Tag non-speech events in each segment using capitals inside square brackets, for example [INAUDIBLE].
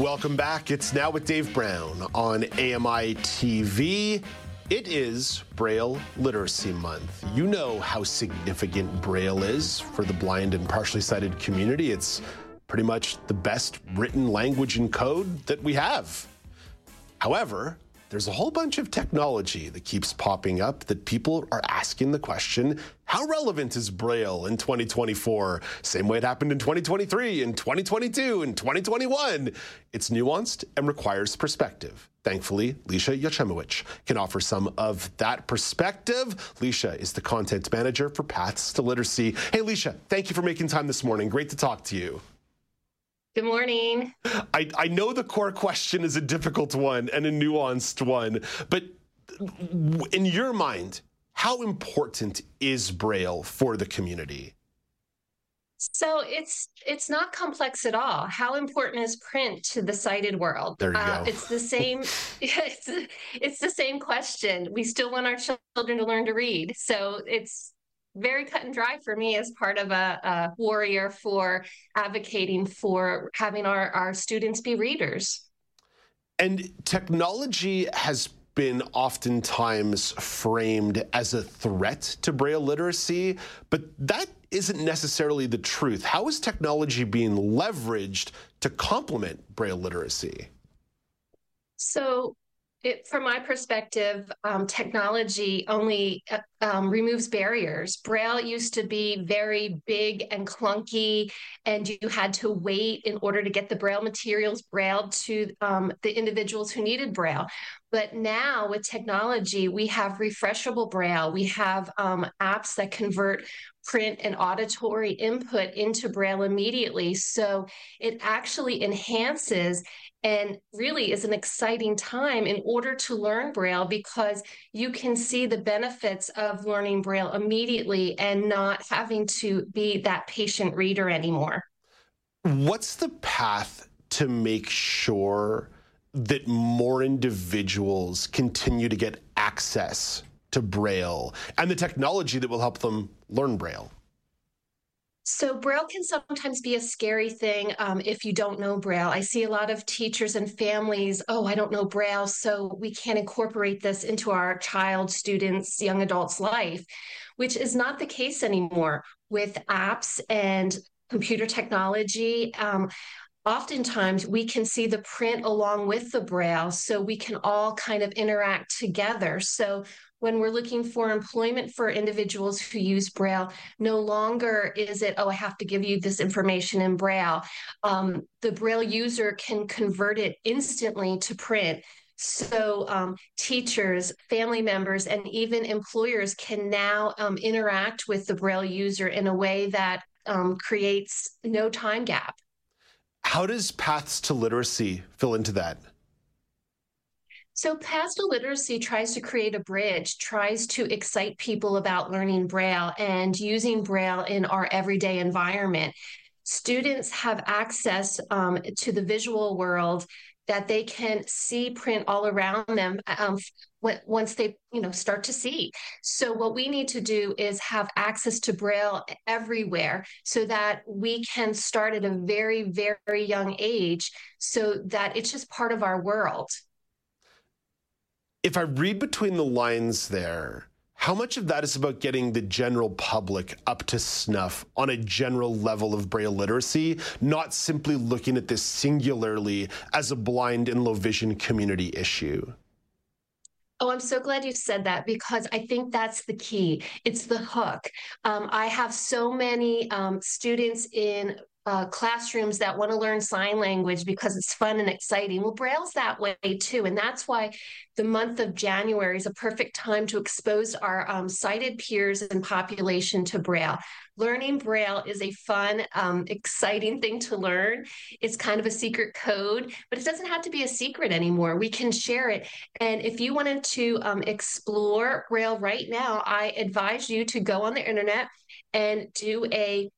Welcome back. It's now with Dave Brown on AMI TV. It is Braille Literacy Month. You know how significant Braille is for the blind and partially sighted community. It's pretty much the best written language and code that we have. However, there's a whole bunch of technology that keeps popping up that people are asking the question how relevant is Braille in 2024? Same way it happened in 2023, in 2022, in 2021. It's nuanced and requires perspective. Thankfully, Lisha Yochimowitz can offer some of that perspective. Lisha is the content manager for Paths to Literacy. Hey, Lisha, thank you for making time this morning. Great to talk to you. Good morning. I, I know the core question is a difficult one and a nuanced one, but in your mind, how important is Braille for the community? So it's it's not complex at all. How important is print to the sighted world? There you uh, go. It's the same. [LAUGHS] it's it's the same question. We still want our children to learn to read. So it's very cut and dry for me as part of a, a warrior for advocating for having our, our students be readers. And technology has been oftentimes framed as a threat to Braille literacy, but that isn't necessarily the truth. How is technology being leveraged to complement Braille literacy? So, it, from my perspective, um, technology only uh, um, removes barriers. Braille used to be very big and clunky, and you had to wait in order to get the Braille materials brailled to um, the individuals who needed Braille. But now with technology, we have refreshable Braille. We have um, apps that convert print and auditory input into Braille immediately. So it actually enhances and really is an exciting time in order to learn Braille because you can see the benefits of learning Braille immediately and not having to be that patient reader anymore. What's the path to make sure that more individuals continue to get access to Braille and the technology that will help them learn Braille? So, Braille can sometimes be a scary thing um, if you don't know Braille. I see a lot of teachers and families, oh, I don't know Braille, so we can't incorporate this into our child, students, young adults' life, which is not the case anymore with apps and computer technology. Um, oftentimes we can see the print along with the braille so we can all kind of interact together so when we're looking for employment for individuals who use Braille, no longer is it, oh, I have to give you this information in Braille. Um, the Braille user can convert it instantly to print. So, um, teachers, family members, and even employers can now um, interact with the Braille user in a way that um, creates no time gap. How does Paths to Literacy fill into that? So, Paths to Literacy tries to create a bridge, tries to excite people about learning Braille and using Braille in our everyday environment. Students have access um, to the visual world that they can see print all around them um, once they you know start to see. So what we need to do is have access to braille everywhere so that we can start at a very very young age so that it's just part of our world. If I read between the lines there, how much of that is about getting the general public up to snuff on a general level of Braille literacy, not simply looking at this singularly as a blind and low vision community issue? Oh, I'm so glad you said that because I think that's the key. It's the hook. Um, I have so many um, students in uh, classrooms that want to learn sign language because it's fun and exciting. Well, Braille's that way too. And that's why the month of January is a perfect time to expose our um, sighted peers and population to Braille. Learning Braille is a fun, um, exciting thing to learn. It's kind of a secret code, but it doesn't have to be a secret anymore. We can share it. And if you wanted to um, explore Braille right now, I advise you to go on the internet and do a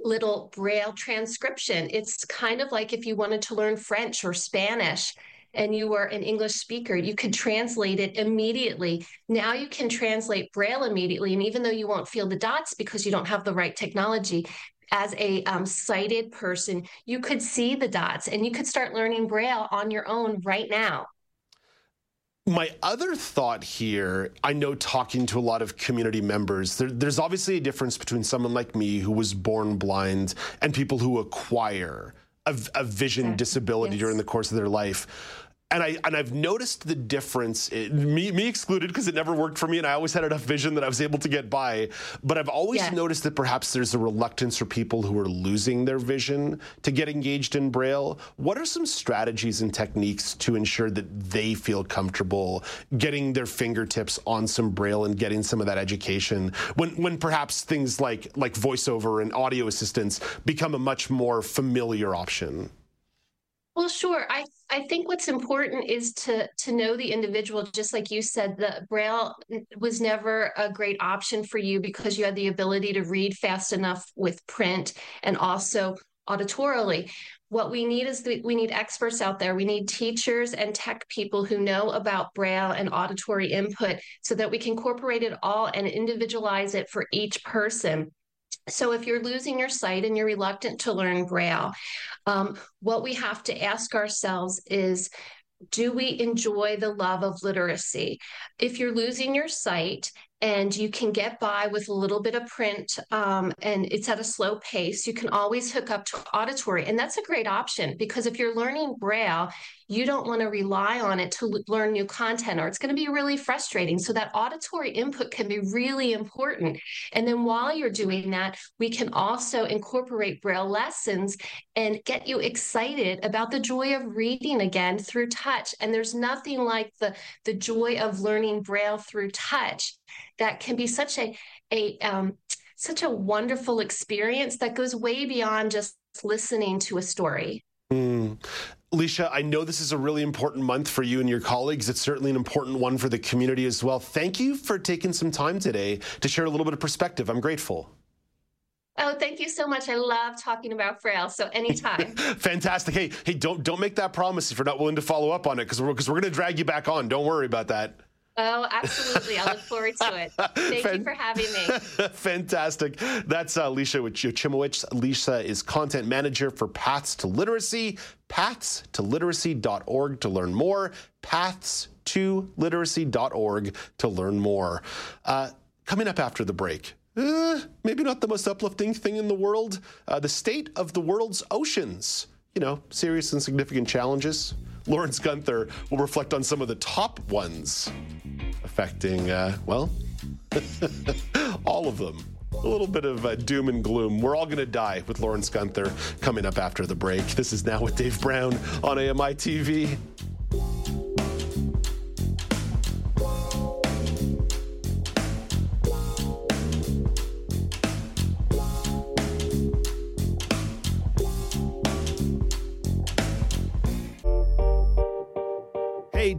little braille transcription. It's kind of like if you wanted to learn French or Spanish and you were an English speaker, you could translate it immediately. Now you can translate braille immediately. And even though you won't feel the dots because you don't have the right technology, as a um, sighted person, you could see the dots and you could start learning braille on your own right now. My other thought here, I know talking to a lot of community members, there, there's obviously a difference between someone like me who was born blind and people who acquire a, a vision disability yes. during the course of their life and I and I've noticed the difference, it, me me excluded, because it never worked for me, and I always had enough vision that I was able to get by. But I've always yeah. noticed that perhaps there's a reluctance for people who are losing their vision to get engaged in Braille. What are some strategies and techniques to ensure that they feel comfortable getting their fingertips on some Braille and getting some of that education when when perhaps things like like voiceover and audio assistance become a much more familiar option? Well, sure. I I think what's important is to to know the individual. Just like you said, the Braille was never a great option for you because you had the ability to read fast enough with print and also auditorily. What we need is the, we need experts out there. We need teachers and tech people who know about Braille and auditory input so that we can incorporate it all and individualize it for each person. So, if you're losing your sight and you're reluctant to learn Braille, um, what we have to ask ourselves is do we enjoy the love of literacy? If you're losing your sight and you can get by with a little bit of print um, and it's at a slow pace, you can always hook up to auditory. And that's a great option because if you're learning Braille, you don't want to rely on it to learn new content or it's going to be really frustrating. So that auditory input can be really important. And then while you're doing that, we can also incorporate Braille lessons and get you excited about the joy of reading again through touch. And there's nothing like the, the joy of learning Braille through touch that can be such a a um, such a wonderful experience that goes way beyond just listening to a story. Mm. Alicia, I know this is a really important month for you and your colleagues. It's certainly an important one for the community as well. Thank you for taking some time today to share a little bit of perspective. I'm grateful. Oh, thank you so much. I love talking about Braille. So anytime. [LAUGHS] Fantastic. Hey, hey, don't don't make that promise if you're not willing to follow up on it because we're because we're going to drag you back on. Don't worry about that. Oh, absolutely. I look forward to it. Thank Fan- you for having me. [LAUGHS] Fantastic. That's uh, Alicia Yochimowitz. Alicia is content manager for Paths to Literacy. Paths to literacy.org to learn more. Paths to literacy.org to learn more. Uh, coming up after the break. Uh, maybe not the most uplifting thing in the world. Uh, the state of the world's oceans. You know, serious and significant challenges. Lawrence Gunther will reflect on some of the top ones affecting, uh, well, [LAUGHS] all of them. A little bit of uh, doom and gloom. We're all going to die with Lawrence Gunther coming up after the break. This is Now with Dave Brown on AMI TV.